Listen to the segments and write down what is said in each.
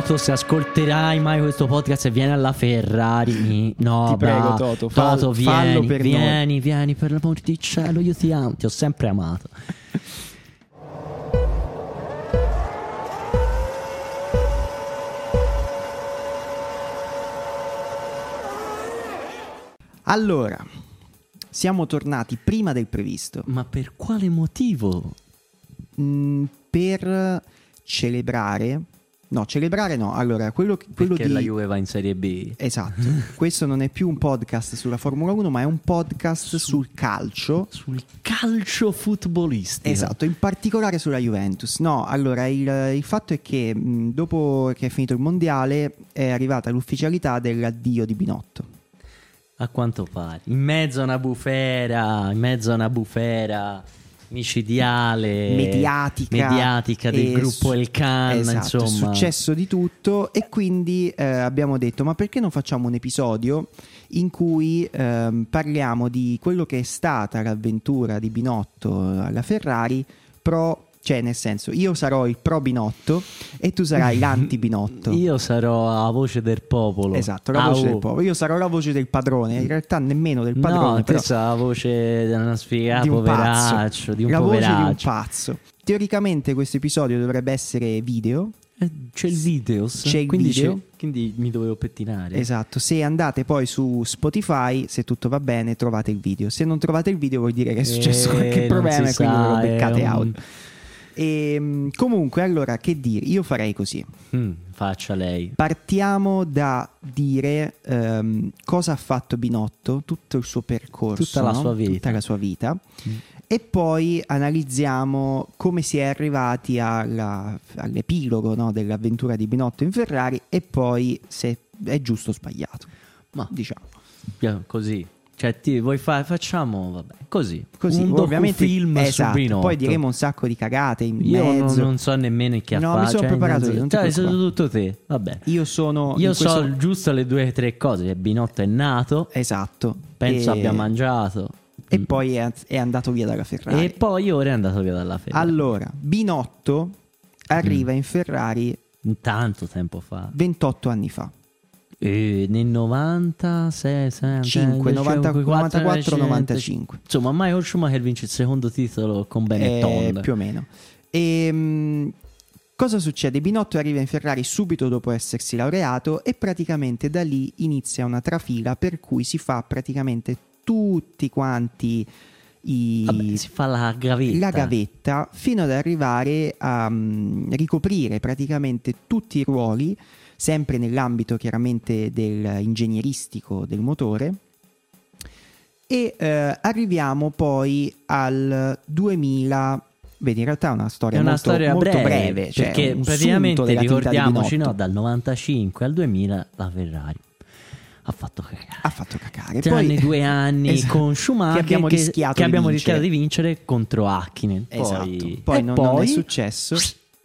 Toto, se ascolterai mai questo podcast e vieni alla Ferrari, no, Ti prego. Toto, fall- Toto, fallo vieni, per noi. vieni, vieni, per l'amor di cielo, io ti amo, ti ho sempre amato. Allora, siamo tornati prima del previsto Ma per quale motivo? mm, per celebrare. No, celebrare no. Allora, quello, quello Perché di. la Juve va in Serie B. Esatto, questo non è più un podcast sulla Formula 1, ma è un podcast sul calcio. Sul calcio futbolistico. Esatto, in particolare sulla Juventus. No, allora il, il fatto è che mh, dopo che è finito il mondiale è arrivata l'ufficialità dell'addio di Binotto. A quanto pare. In mezzo a una bufera, in mezzo a una bufera micidiale, mediatica, mediatica del gruppo El Can, esatto, è insomma. successo di tutto e quindi eh, abbiamo detto ma perché non facciamo un episodio in cui ehm, parliamo di quello che è stata l'avventura di Binotto alla Ferrari pro cioè nel senso io sarò il pro Binotto e tu sarai l'anti Binotto Io sarò la voce del popolo. esatto la voce Ah, del oh. popolo io sarò la voce del padrone in realtà nemmeno del No, padrone te però la voce di una sfigata, di un poveraccio, pazzo di un la voce di un poveraccio. pazzo teoricamente questo episodio dovrebbe essere video Eh, C'è il video, C'è il quindi, video. c'è- quindi mi dovevo pettinare. Esatto, se andate poi su Spotify, se tutto va bene, trovate il video. Se non trovate il video vuol dire che è successo Eh, qualche problema e quindi lo beccate un- out. E, comunque, allora, che dire? Io farei così. Mm, faccia lei. Partiamo da dire ehm, cosa ha fatto Binotto, tutto il suo percorso, Tutta la no? sua vita. Tutta la sua vita. Mm. E poi analizziamo come si è arrivati alla- all'epilogo no, dell'avventura di Binotto in Ferrari e poi se è giusto o sbagliato. Ma Diciamo. Così. Cioè, ti, vuoi fa- facciamo, vabbè, così. Così, un ovviamente film esatto, su Binotto. Poi diremo un sacco di cagate in Io non, mezzo. non so nemmeno chi ha No, mi fatto. sono cioè, preparato io, non ti cioè, è stato preoccupare. tutto te. Vabbè. Io sono Io so questo- giusto le due o tre cose. che Binotto è nato, esatto. penso e... abbia mangiato. e Mm. poi è, è andato via dalla Ferrari. E poi ora è andato via dalla Ferrari. Allora, Binotto arriva in Ferrari Tanto tempo fa. 28 anni fa. Eh, nel 96, 5, 90, 94, 95. Insomma, Michael Schumacher vince il secondo titolo con Eh, Benetton. più o meno. E, cosa succede? Binotto arriva in Ferrari subito dopo essersi laureato e praticamente da lì inizia una trafila per cui si fa praticamente tutti quanti i, Vabbè, si fa la gavetta. la gavetta fino ad arrivare a mm, ricoprire praticamente tutti i ruoli, sempre nell'ambito chiaramente del ingegneristico del motore. E eh, arriviamo poi al 2000. Vedi, in realtà è una storia È una molto, storia molto breve, breve, cioè perché praticamente ricordiamoci no, dal 95 al 2000 la Ferrari ha fatto cagare. Ha fatto cacare. Tranne Poi, due anni Esatto, con Schumacher che abbiamo rischiato che di abbiamo vincere. rischiato di vincere contro Hakkinen. Esatto. Poi, Poi e non, poi non è successo.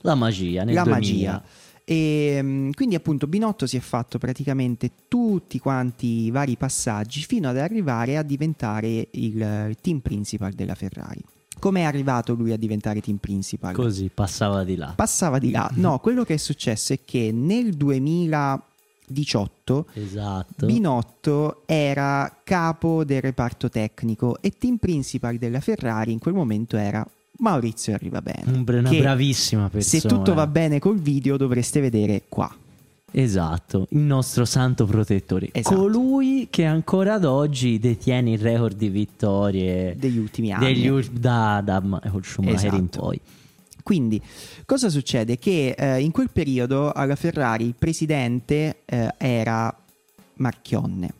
la magia nel la 2000. magia. E mm, quindi appunto Binotto si è fatto praticamente tutti quanti i vari passaggi fino ad arrivare a diventare il team principal della Ferrari. Come è arrivato lui a diventare team principal? Così passava di là. Passava di là. No, quello che è successo è che nel 2018 Esatto. Binotto era capo del reparto tecnico e team principal della Ferrari in quel momento era Maurizio Arrivabene. Un- una bravissima persona. Se tutto va bene col video dovreste vedere qua. Esatto, il nostro santo protettore. Esatto. Colui che ancora ad oggi detiene il record di vittorie degli ultimi anni. degli ul- da, da Michael Schumacher in Esatto. poi. Quindi, cosa succede? Che eh, in quel periodo alla Ferrari il presidente eh, era Marchionne,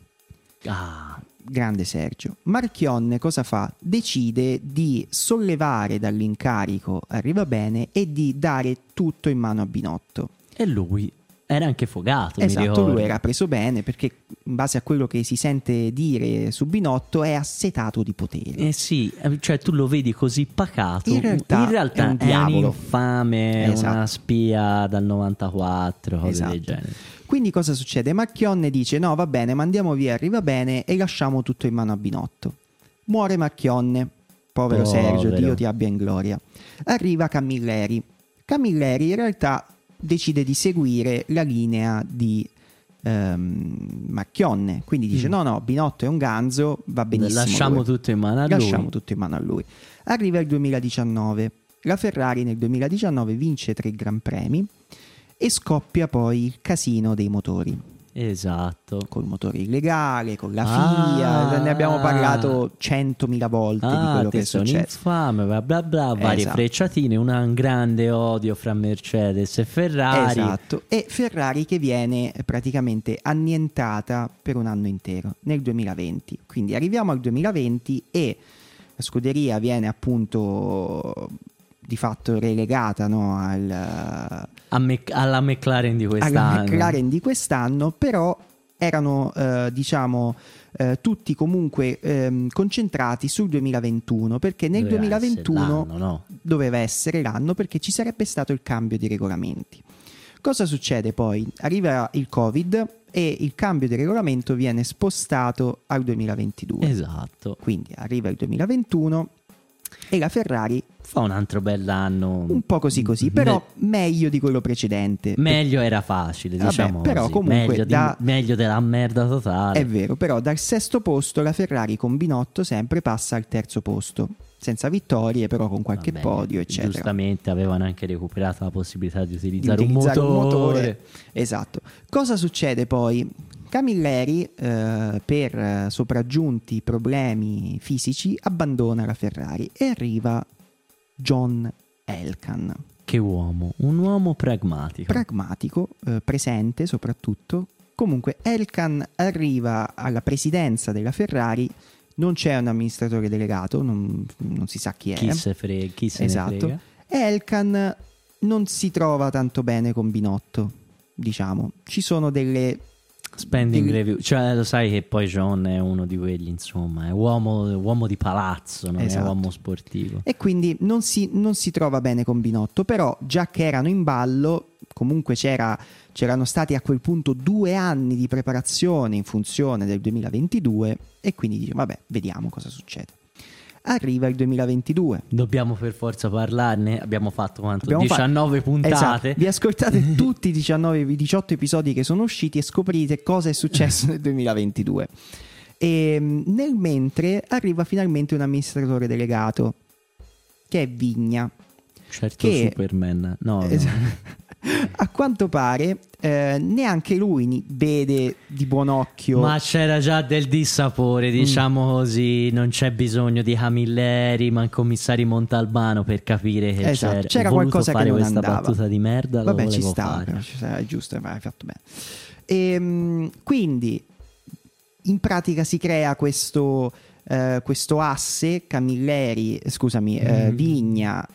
Ah, grande Sergio. Marchionne cosa fa? Decide di sollevare dall'incarico Arriva Bene e di dare tutto in mano a Binotto. e lui era anche fogato. Esatto, lui era preso bene perché in base a quello che si sente dire su Binotto è assetato di potere. Eh sì, eh, cioè tu lo vedi così pacato. In realtà è un è, diavolo. infame, Esatto. una spia dal 94, cose Esatto. del genere. Quindi cosa succede? Marchionne dice no va bene, mandiamo via Arriva Bene e lasciamo tutto in mano a Binotto. Muore Marchionne, povero, Povero. Sergio, Dio ti abbia in gloria. Arriva Camilleri. Camilleri in realtà decide di seguire la linea di ehm, Marchionne. Quindi dice: Mm. No, no, Binotto è un ganzo, va benissimo. Lasciamo lui. tutto in mano a Lasciamo lui. tutto in mano a lui. Arriva il 2019. La Ferrari nel 2019 vince tre Gran Premi e scoppia poi il casino dei motori. Esatto. Col motore illegale, con la Ah. FIA, ne abbiamo parlato centomila volte di Ah, quello che è successo. infame, bla bla bla, varie Esatto. frecciatine, una- un grande odio fra Mercedes e Ferrari. Esatto, e Ferrari che viene praticamente annientata per un anno intero nel 2020. Quindi arriviamo al 2020 e la scuderia viene appunto di fatto relegata no, al, Mc- alla McLaren di alla quest'anno. McLaren di quest'anno, però erano eh, diciamo eh, tutti comunque ehm, concentrati sul 2021 perché nel Doveva essere 2021 l'anno, no? doveva essere l'anno perché ci sarebbe stato il cambio di regolamenti. Cosa succede poi? Arriva il Covid e il cambio di regolamento viene spostato al 2022. Esatto. Quindi arriva il 2021 e la Ferrari Fa un altro bell'anno. un po' così così, però meglio di quello precedente. Meglio era facile, Vabbè, diciamo però così. comunque meglio, di- da- meglio della merda totale. È vero, però dal sesto posto la Ferrari con Binotto sempre passa al terzo posto, senza vittorie, però con qualche Vabbè, podio, eccetera. Giustamente avevano anche recuperato la possibilità di di utilizzare, utilizzare un motore. Esatto. Cosa succede poi? Camilleri, eh, per sopraggiunti problemi fisici, abbandona la Ferrari e arriva John Elkan, Che uomo, un uomo pragmatico. pragmatico, eh, presente soprattutto. Comunque Elkan arriva alla presidenza della Ferrari, non c'è un amministratore delegato, non, non si sa chi è. chi se, fre- chi se Esatto. Elkan non si trova tanto bene con Binotto, diciamo. Ci sono delle... Spending Di- review, cioè lo sai che poi John è uno di quelli, insomma, è uomo, uomo di palazzo, non Esatto. è uomo sportivo. E quindi non si, non si trova bene con Binotto, però già che erano in ballo, comunque c'era, c'erano stati a quel punto due anni di preparazione in funzione del 2022 e quindi dice vabbè, vediamo cosa succede. Arriva il 2022. Dobbiamo per forza parlarne, abbiamo fatto quanto? Abbiamo fatto- 19 puntate. Esatto, vi ascoltate tutti i 19, 18 episodi che sono usciti e scoprite cosa è successo nel 2022. E mh, nel mentre arriva finalmente un amministratore delegato che è Vigna. Certo Che- Superman. No, no. Es- A quanto pare eh, neanche lui vede di buon occhio. Ma c'era già del dissapore, diciamo così, non c'è bisogno di Camilleri, ma commissari Montalbano per capire che Esatto, c'era. c'era qualcosa che non questa andava. battuta di merda, Vabbè, ci sta, però ci sta, è giusto, hai fatto bene. Ehm, quindi, in pratica si crea questo, eh, questo asse Camilleri, scusami, eh, Mm. Vigna,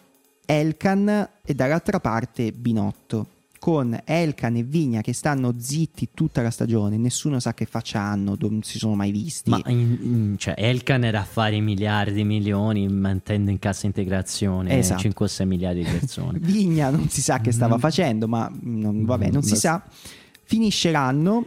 Elkan e dall'altra parte Binotto. Con Elkan e Vigna che stanno zitti tutta la stagione, nessuno sa che faccia hanno, non si sono mai visti. Ma in- cioè, Elkan era a fare miliardi, milioni, mantenendo in cassa integrazione Esatto. 5 o 6 miliardi di persone. Vigna non si sa che stava Mm. facendo, ma non, vabbè, non si sa. Finisce l'anno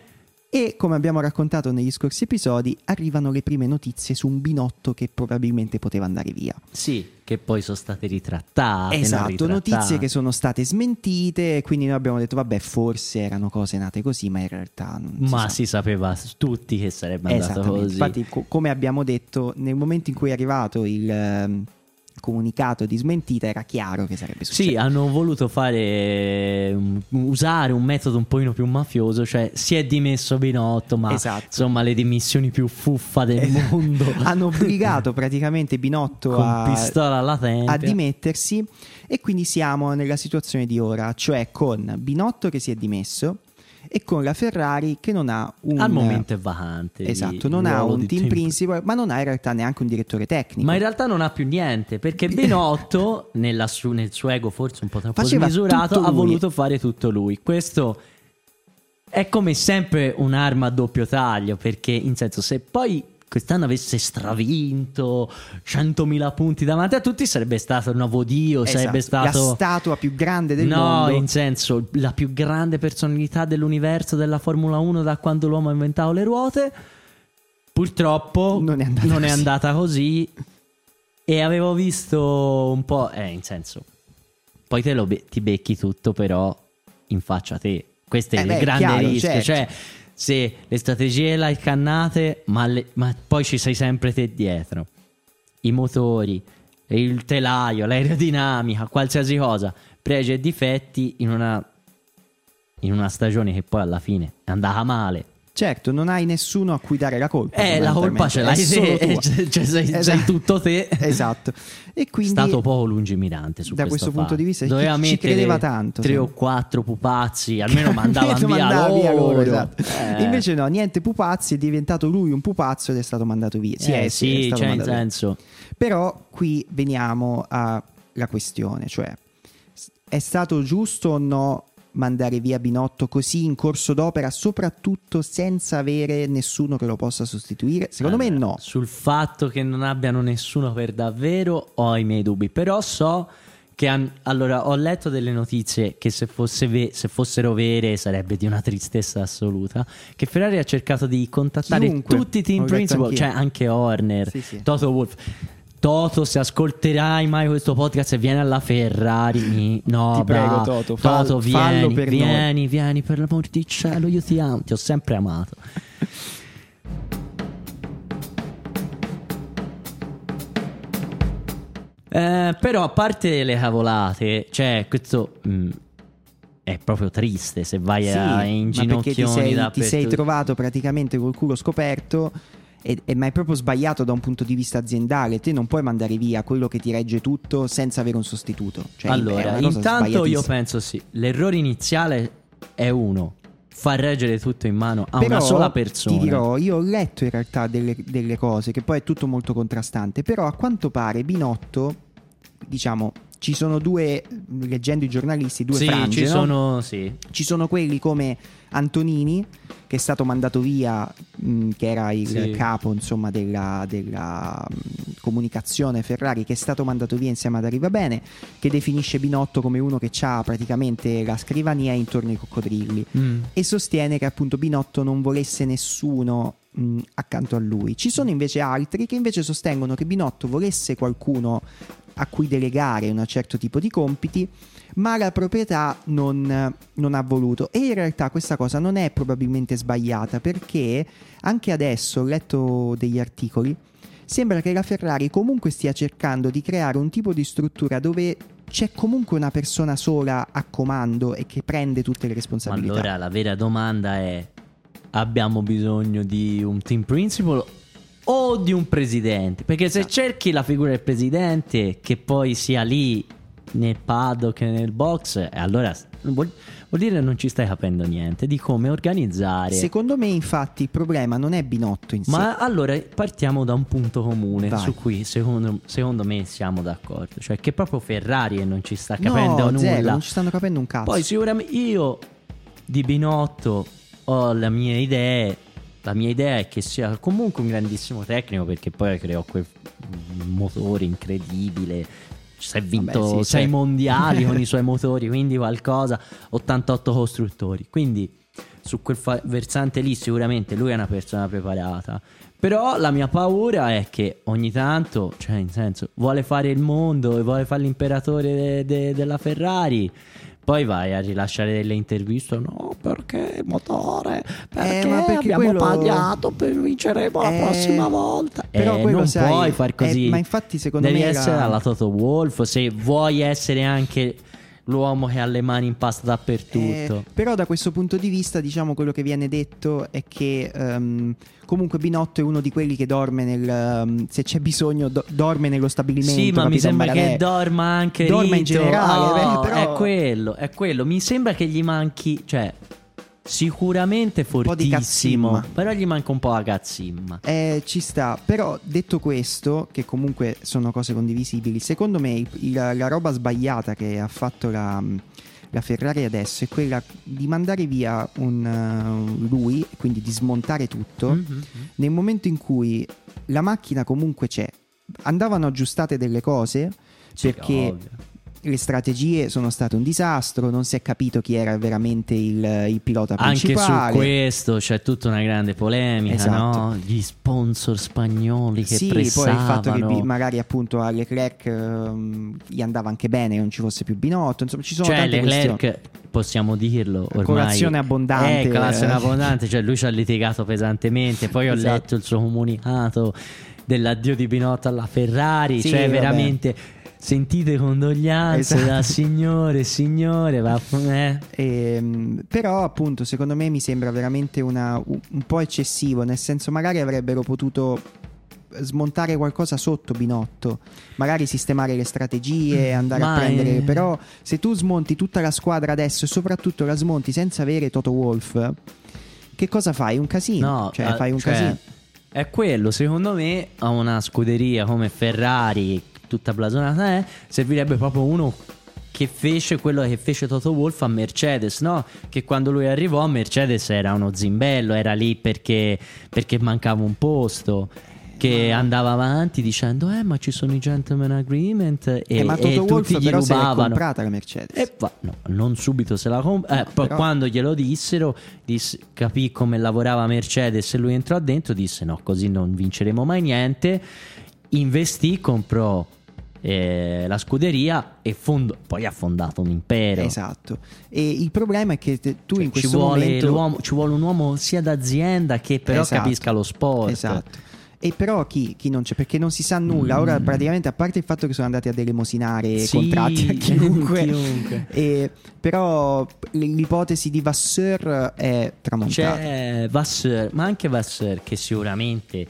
e, come abbiamo raccontato negli scorsi episodi, arrivano le prime notizie su un binotto che probabilmente poteva andare via. Sì, che poi sono state ritrattate. esatto, ritrattate. notizie che sono state smentite, e quindi noi abbiamo detto, vabbè, forse erano cose nate così, ma in realtà non si Ma sa. si sapeva tutti che sarebbe andato così. Infatti, co- come abbiamo detto, nel momento in cui è arrivato il ehm, comunicato di smentita, era chiaro che sarebbe successo. Sì, hanno voluto fare um, usare un metodo un pochino più mafioso, cioè si è dimesso Binotto, ma Esatto. insomma le dimissioni più fuffa del Esatto. mondo. hanno obbligato praticamente Binotto con a, pistola alla tempia. a dimettersi e quindi siamo nella situazione di ora, cioè con Binotto che si è dimesso e con la Ferrari che non ha un Al momento è vacante. esatto, non ha un team principal, ma non ha in realtà neanche un direttore tecnico. Ma in realtà non ha più niente perché su- nel suo ego forse un po' troppo Faceva smisurato, ha voluto fare tutto lui. Questo è come sempre un'arma a doppio taglio perché, in senso, se poi quest'anno avesse stravinto 100.000 punti davanti a tutti, sarebbe stato il nuovo Dio, Esatto, sarebbe stato. la statua più grande del no, mondo. in senso, la più grande personalità dell'universo della Formula 1 da quando l'uomo ha inventato le ruote. Purtroppo Non è andata così. andata così. E avevo visto un po', eh, in senso, poi te lo be- ti becchi tutto, però in faccia a te. Questo è Eh il beh, grande chiaro, rischio. certo. Cioè, se le strategie le hai cannate, ma, le- ma poi ci sei sempre te dietro. I motori, il telaio, l'aerodinamica, qualsiasi cosa, pregi e difetti in una, in una stagione che poi alla fine è andata male. Certo, non hai nessuno a cui dare la colpa. Eh, la colpa ce l'hai è te, solo tua. cioè, cioè, sei, sei Esatto. tutto te. Esatto. E quindi stato poco lungimirante su da questo questo punto di vista, Doveva ci credeva tanto, tre sì. o quattro pupazzi, almeno mandava Almeno via mandava via loro. esatto. Eh. Invece no, niente pupazzi, è diventato lui un pupazzo ed è stato mandato via. Sì, Eh, è, sì, è sì, stato cioè mandato via. senso Però qui veniamo alla questione, cioè è stato giusto o no mandare via Binotto così in corso d'opera, soprattutto senza avere nessuno che lo possa sostituire? Secondo me Allora, no. Sul fatto che non abbiano nessuno per davvero ho i miei dubbi, però so che han- allora ho letto delle notizie che se, fosse ve- se fossero vere sarebbe di una tristezza assoluta, che Ferrari ha cercato di contattare Chiunque. tutti i team principal, anch'io. cioè anche Horner, Sì, sì. Toto Wolff. Toto, se ascolterai mai questo podcast e vieni alla Ferrari, mi... no, Ti prego, bravo. Toto, fall- Toto, vieni, per noi. vieni, vieni, per l'amor di cielo, io ti amo, ti ho sempre amato. Eh, però a parte le cavolate, cioè questo mm, è proprio triste se vai Sì, a in ma perché ti sei, ti sei trovato praticamente col culo scoperto e, e- ma è proprio sbagliato da un punto di vista aziendale. Te non puoi mandare via quello che ti regge tutto senza avere un sostituto. Cioè, allora, intanto io penso sì, l'errore iniziale è uno, far reggere tutto in mano a Però, una sola persona. Ti dirò, io ho letto in realtà delle, delle cose che poi è tutto molto contrastante. Però a quanto pare Binotto, diciamo, ci sono due, leggendo i giornalisti, due sì, frange. ci no? sono, sì. Ci sono quelli come Antonini, che è stato mandato via, mh, che era il Sì. capo insomma, della, della, mh, comunicazione Ferrari, che è stato mandato via insieme ad Arrivabene, che definisce Binotto come uno che ha praticamente la scrivania intorno ai coccodrilli Mm. e sostiene che appunto Binotto non volesse nessuno mh, accanto a lui. Ci sono invece altri che invece sostengono che Binotto volesse qualcuno a cui delegare un certo tipo di compiti, ma la proprietà non, non ha voluto. E in realtà questa cosa non è probabilmente sbagliata perché anche adesso ho letto degli articoli. Sembra che la Ferrari comunque stia cercando di creare un tipo di struttura dove c'è comunque una persona sola a comando e che prende tutte le responsabilità. allora la vera domanda è: abbiamo bisogno di un team principal o di un presidente? Perché se Esatto. cerchi la figura del presidente che poi sia lì nel paddock e nel box, eh, allora vuol, vuol dire che non ci stai capendo niente di come organizzare. Secondo me, infatti, il problema non è Binotto in sé. Ma allora partiamo da un punto comune Vai. su cui secondo, secondo me siamo d'accordo, cioè che proprio Ferrari non ci sta no, capendo zero, nulla. non ci stanno capendo un cazzo. Poi sicuramente io di Binotto ho le mie idee. La mia idea è che sia comunque un grandissimo tecnico perché poi creò quel motore incredibile. Si è vinto Vabbè, sì, 6 certo. mondiali con i suoi motori, quindi qualcosa, 88 costruttori. Quindi su quel fa- versante lì sicuramente lui è una persona preparata. Però la mia paura è che ogni tanto, cioè in senso, vuole fare il mondo e vuole fare l'imperatore de- de- della Ferrari. Poi vai a rilasciare delle interviste. No, perché motore? Perché, Eh, perché abbiamo quello- pagato per vinceremo la Eh, prossima volta. però eh, non sai, puoi far eh, così. ma infatti, secondo Devi me essere la- alla Toto Wolf. Se vuoi essere anche l'uomo che ha le mani in pasta dappertutto. Eh, però da questo punto di vista, diciamo, quello che viene detto è che ehm, comunque Binotto è uno di quelli che dorme nel... ehm, se c'è bisogno, do- dorme nello stabilimento. Sì, ma mi sembra Maranè. che dorma anche Dorma in Rito. generale, Oh, beh, però- È quello, è quello. Mi sembra che gli manchi, cioè, sicuramente fortissimo, però gli manca un po' la cazzimma. Eh, ci sta, però detto questo, che comunque sono cose condivisibili, secondo me il- il- la roba sbagliata che ha fatto la, la Ferrari adesso è quella di mandare via un, uh, lui, quindi di smontare tutto, Mhm. nel momento in cui la macchina comunque c'è. Andavano aggiustate delle cose perché ovvio. Le strategie sono state un disastro, non si è capito chi era veramente il, il pilota Anche principale. su questo c'è tutta una grande polemica, Esatto. no? Gli sponsor spagnoli che sì, poi il pressavano. fatto che magari appunto a Leclerc ehm, gli andava anche bene, non ci fosse più Binotto, insomma ci sono cioè tante Leclerc questioni. possiamo dirlo ormai. Colazione abbondante. Eh, colazione abbondante, cioè lui ci ha litigato pesantemente, poi ho Esatto. letto il suo comunicato dell'addio di Binotto alla Ferrari, Sì, cioè vabbè. veramente sentite condoglianze Esatto. da signore, signore, va, eh. Ehm, però appunto secondo me mi sembra veramente una- un po' eccessivo, nel senso magari avrebbero potuto smontare qualcosa sotto Binotto, magari sistemare le strategie, andare a Ma, prendere, eh, però se tu smonti tutta la squadra adesso e soprattutto la smonti senza avere Toto Wolf, che cosa fai? Un casino, No, cioè fai un cioè, casino. È quello, secondo me, a una scuderia come Ferrari, tutta blasonata è, servirebbe proprio uno che fece quello che fece Toto Wolff a Mercedes, no? Che quando lui arrivò Mercedes era uno zimbello, era lì perché, perché mancava un posto. Che andava avanti dicendo: Eh, ma ci sono i gentleman agreement. E, Eh, ma e Toto Wolf tutti gli però se l'è rubavano. comprata la Mercedes. E va- no, non subito se la compra. Eh, poi Però- quando glielo dissero, disse- capì come lavorava Mercedes e lui entrò dentro, disse no, così non vinceremo mai niente. Investì, comprò eh, la scuderia e fondo- poi ha fondato un impero. Esatto. E il problema è che te- tu Cioè, in ci, questo vuole momento ci vuole un uomo sia d'azienda che però Esatto. capisca lo sport. Esatto. E però chi, chi non c'è? Perché non si sa nulla. Ora praticamente, a parte il fatto che sono andati a elemosinare Mm. Sì, contratti a chiunque, chiunque. e- però l'ipotesi di Vasseur è tramontata. C'è Vasseur, ma anche Vasseur che sicuramente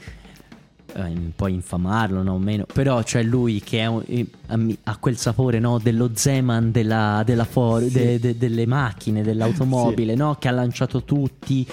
eh, puoi infamarlo, no? Meno, però c'è lui che è un- ha quel sapore no? dello Zeman della, della for- de- de- delle macchine, dell'automobile, no? che ha lanciato tutti,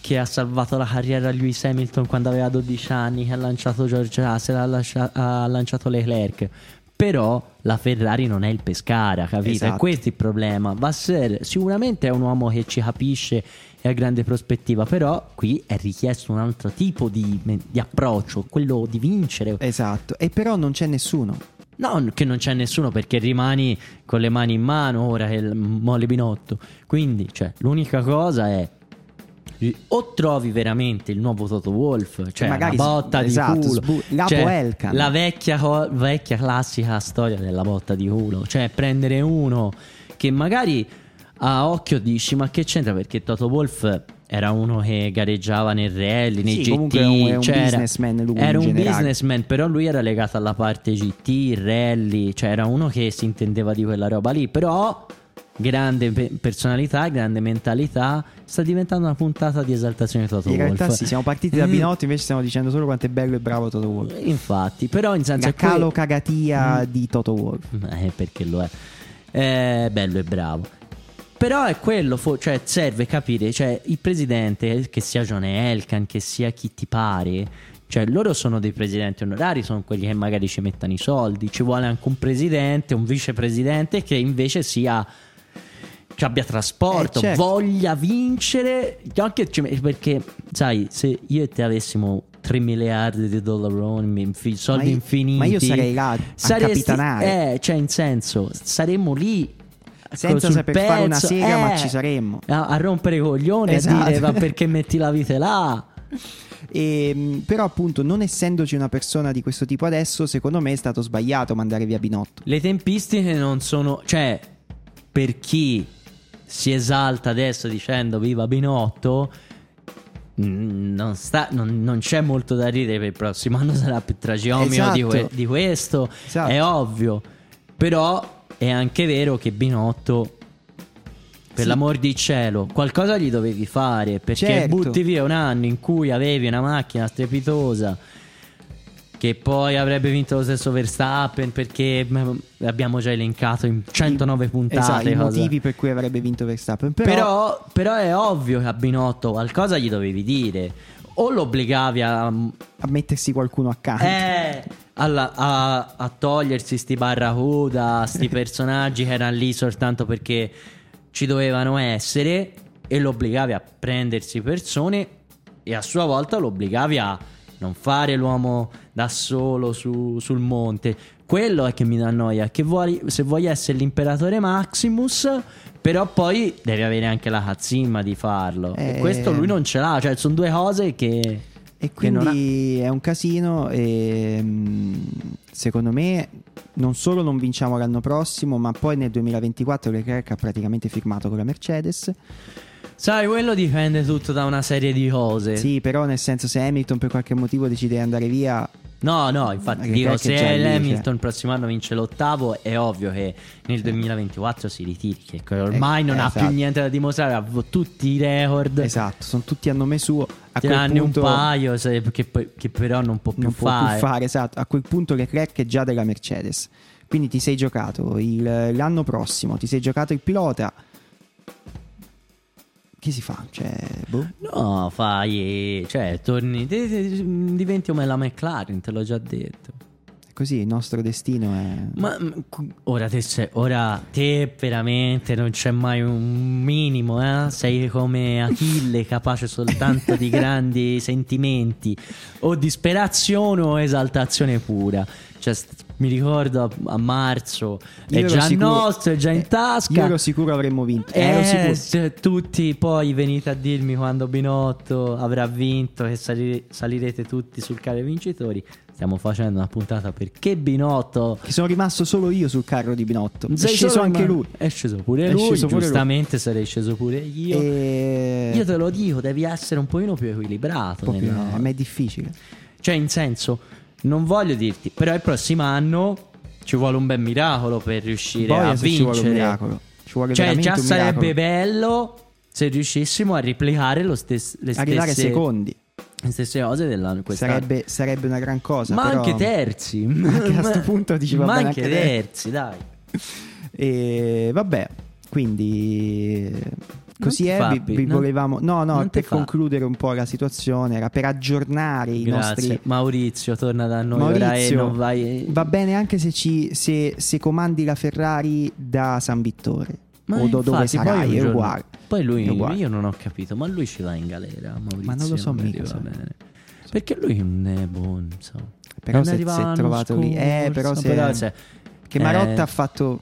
che ha salvato la carriera a Lewis Hamilton quando aveva 12 anni, che ha lanciato George Russell, ha, lascia- ha lanciato Leclerc. Però la Ferrari non è il Pescara, capito? Esatto. E questo è il problema. Vasseur sicuramente è un uomo che ci capisce e ha grande prospettiva, però qui è richiesto un altro tipo di, di approccio, quello di vincere. Esatto. E però non c'è nessuno. No, che non c'è nessuno perché rimani con le mani in mano ora che il mole Binotto. Quindi, cioè, l'unica cosa è o trovi veramente il nuovo Toto Wolf, cioè magari la botta s- di esatto, culo, sbu- Lapo cioè, la vecchia, vecchia classica storia della botta di culo, cioè prendere uno che magari a occhio dici ma che c'entra perché Toto Wolf era uno che gareggiava nel rally, nei Sì, GT, comunque è un- è un cioè era- businessman lui in era un businessman, però lui era legato alla parte GT, rally, cioè era uno che si intendeva di quella roba lì, però grande pe- personalità, grande mentalità, sta diventando una puntata di esaltazione di Toto In Wolff. realtà sì, siamo partiti da Mm. Binotto, invece stiamo dicendo solo quanto è bello e bravo Toto Wolf. Infatti, però in senso La calo cagatia di Toto Wolf. Eh, perché lo è. È bello e bravo. Però è quello, fo- cioè serve capire, cioè il presidente, che sia John Elkan, che sia chi ti pare, cioè loro sono dei presidenti onorari, sono quelli che magari ci mettono i soldi, ci vuole anche un presidente, un vicepresidente che invece sia che abbia trasporto, Eh, certo. voglia vincere, perché sai, se io e te avessimo 3 miliardi di dollari, soldi Ma io- infiniti, ma io sarei là a saresti- capitanare. Eh, cioè in senso, saremmo lì Senza sul saper fare una pezzo, sega, ma eh, ci saremmo. A, a rompere i coglioni Esatto. a dire ma perché metti la vite là? E, mh, però appunto non essendoci una persona di questo tipo adesso secondo me è stato sbagliato mandare via Binotto Le tempistiche non sono, cioè, per chi si esalta adesso dicendo viva Binotto, non, sta- non- non c'è molto da ridere per il prossimo anno sarà più tragicomio di, que- Esatto. di questo, Esatto. è ovvio. Però è anche vero che Binotto, per Sì. l'amor di cielo, qualcosa gli dovevi fare perché Certo. butti via un anno in cui avevi una macchina strepitosa che poi avrebbe vinto lo stesso Verstappen perché mm, abbiamo già elencato in 109 puntate esatto, i motivi per cui avrebbe vinto Verstappen però, Però, però è ovvio che a Binotto qualcosa gli dovevi dire o lo obbligavi a, a mettersi qualcuno accanto eh, alla- a, a togliersi sti barracuda, sti personaggi che erano lì soltanto perché ci dovevano essere e lo obbligavi a prendersi persone e a sua volta lo obbligavi a non fare l'uomo da solo su- sul monte. Quello è che mi dà noia, che vuoi, se vuoi essere l'imperatore Maximus, però poi devi avere anche la cazzimma di farlo. E Eh. questo lui non ce l'ha, cioè sono due cose che... e non ha- quindi è un casino e mh, secondo me non solo non vinciamo l'anno prossimo, ma poi nel 2024 Leclerc ha praticamente firmato con la Mercedes. Sai, quello dipende tutto da una serie di cose. Sì, però nel senso se Hamilton per qualche motivo decide di andare via, No, no, infatti dico, se già lì, cioè. Hamilton il prossimo anno vince l'ottavo, è ovvio che nel 2024 si ritiri, che ormai Eh, non ha esatto. più niente da dimostrare, ha tutti i record. esatto, sono tutti a nome suo. A n'hanno punto un paio se- che, che però non può più non può fare. più fare, esatto. A quel punto Leclerc è già della Mercedes. Quindi ti sei giocato il- l'anno prossimo, ti sei giocato il pilota. Che si fa? Cioè, boh. No, fai, cioè, torni, diventi come la McLaren, te l'ho già detto. Così il nostro destino è. Ma mm, ora te, sei- ora te veramente non c'è mai un minimo, eh? Sei come Achille, capace soltanto di grandi sentimenti, o disperazione o esaltazione pura. Cioè, mi ricordo a, marzo, Io è già sicuro- nostro, è già in eh, tasca. Io ero sicuro avremmo vinto. Eh, se tutti poi venite a dirmi quando Binotto avrà vinto che sali- salirete tutti sul carro vincitori. Stiamo facendo una puntata perché Binotto. Che sono rimasto solo io sul carro di Binotto. È Sei sceso solo anche lui. È sceso pure È lui. sceso pure lui. giustamente sarei sceso pure io. E... Io te lo dico, devi essere un pochino più equilibrato. Po' più- nella- eh, ma è difficile. Cioè, in senso, non voglio dirti, però il prossimo anno ci vuole un bel miracolo per riuscire Boia a se ci vuole un vincere. miracolo. Ci vuole Cioè, già sarebbe bello se riuscissimo a replicare lo stes- le, Arrivare stesse, secondi. Le stesse cose dell'anno quest'anno. Sarebbe, sarebbe una gran cosa. Ma però- anche terzi. Anche a sto punto dici, va Ma anche anche terzi, dai. E vabbè, quindi così è. fa, Vi, vi non- volevamo, no, no, per concludere un po' la situazione, era per aggiornare i Grazie. nostri. Maurizio, torna da noi Maurizio, vai. va bene anche se, ci, se, se comandi la Ferrari da San Vittore Ma o dove infatti, poi sarai, è uguale. Poi lui, uguale. io non ho capito, ma lui ci va in galera. Maurizio, Ma non lo so mi mica, sai. bene. Perché lui non è buono, insomma. Però Non se arriva si è l'anno trovato lì. Eh, scorso, però se- però, cioè, Che Marotta eh, ha fatto.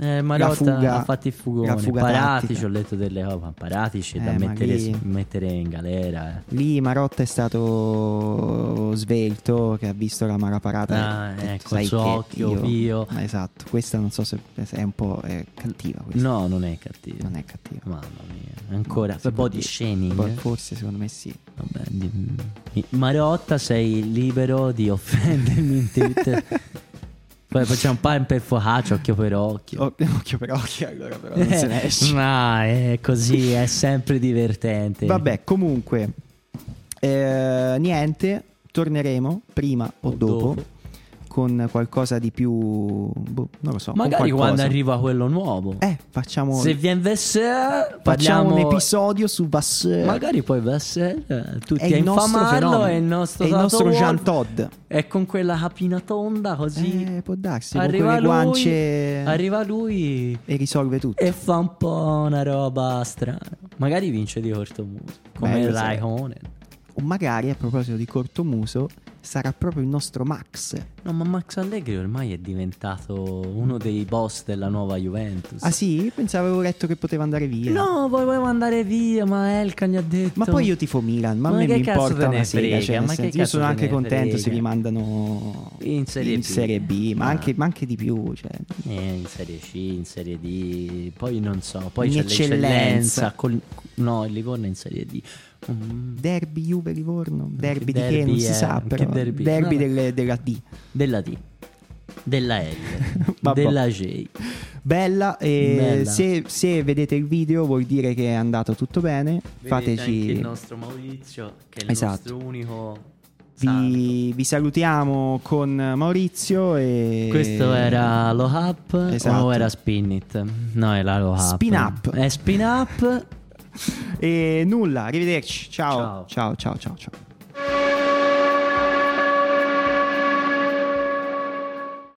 Eh, Marotta fuga- ha fatto il fugone. Paratici, ho letto delle cose. ma Paratici è da Eh, ma mettere, lì- mettere in galera. eh. Lì Marotta è stato svelto, che ha visto la malaparata. Ah, ha detto, ecco, "Sai il suo occhio io-" pio. Ma Esatto, questa non so se è un po' è cattiva. Questa. No, non è cattivo. Non è cattiva. Mamma mia, ancora di dire. shaming. Forse secondo me sì. Vabbè, di- Marotta, sei libero di offendermi in Twitter. Poi facciamo un po' per focaccia, occhio per occhio. Oh, occhio per occhio, allora però non se ne esce. Ma è così, è sempre divertente. Vabbè, comunque, eh, niente, torneremo prima o, O dopo, dopo. Con qualcosa di più, boh, non lo so. con Magari quando arriva quello nuovo. Eh, facciamo, Se viene Vasseur, facciamo un episodio su Vasseur. Magari poi Vasseur, eh, tutti è a infamarlo è il nostro, È il nostro Jean. Todd. E con quella capina tonda così Eh, può darsi, con arriva quelle lui, guance arriva lui e risolve tutto. e fa un po' una roba strana. Magari vince di cortomuso, come Bello sarebbe. Raikkonen. O magari, a proposito di cortomuso, sarà proprio il nostro Max. No, ma Max Allegri ormai è diventato uno dei boss della nuova Juventus. Ah sì? Pensavo avevo letto che poteva andare via. No, poi volevo andare via, ma Elkan gli ha detto... Ma poi io tifo Milan, ma, Ma a me che mi importa una sega. cioè, Ma che senso, io sono anche contento se frega? mi mandano In Serie in B. Serie B, ma, Ah. anche, ma anche di più. Cioè. Eh, in Serie C, in Serie D, poi non so, poi In c'è eccellenza. l'eccellenza. Col... No, il Livorno è in Serie D. Mm, Derby Juve Livorno, derby di derby che non si sa, Che però derby? derby delle- della D. Della D, della L, della J. Bella, e Bella. Se, se vedete il video vuol dire che è andato tutto bene. Vedete anche il Fateci. nostro Maurizio, che è il Esatto. nostro unico Vi, vi salutiamo con Maurizio e Questo era Low Up Esatto. o era Spin It? No, era Low Up. Spin Up. È Spin Up. e nulla, arrivederci. Ciao. Ciao. Ciao ciao ciao ciao.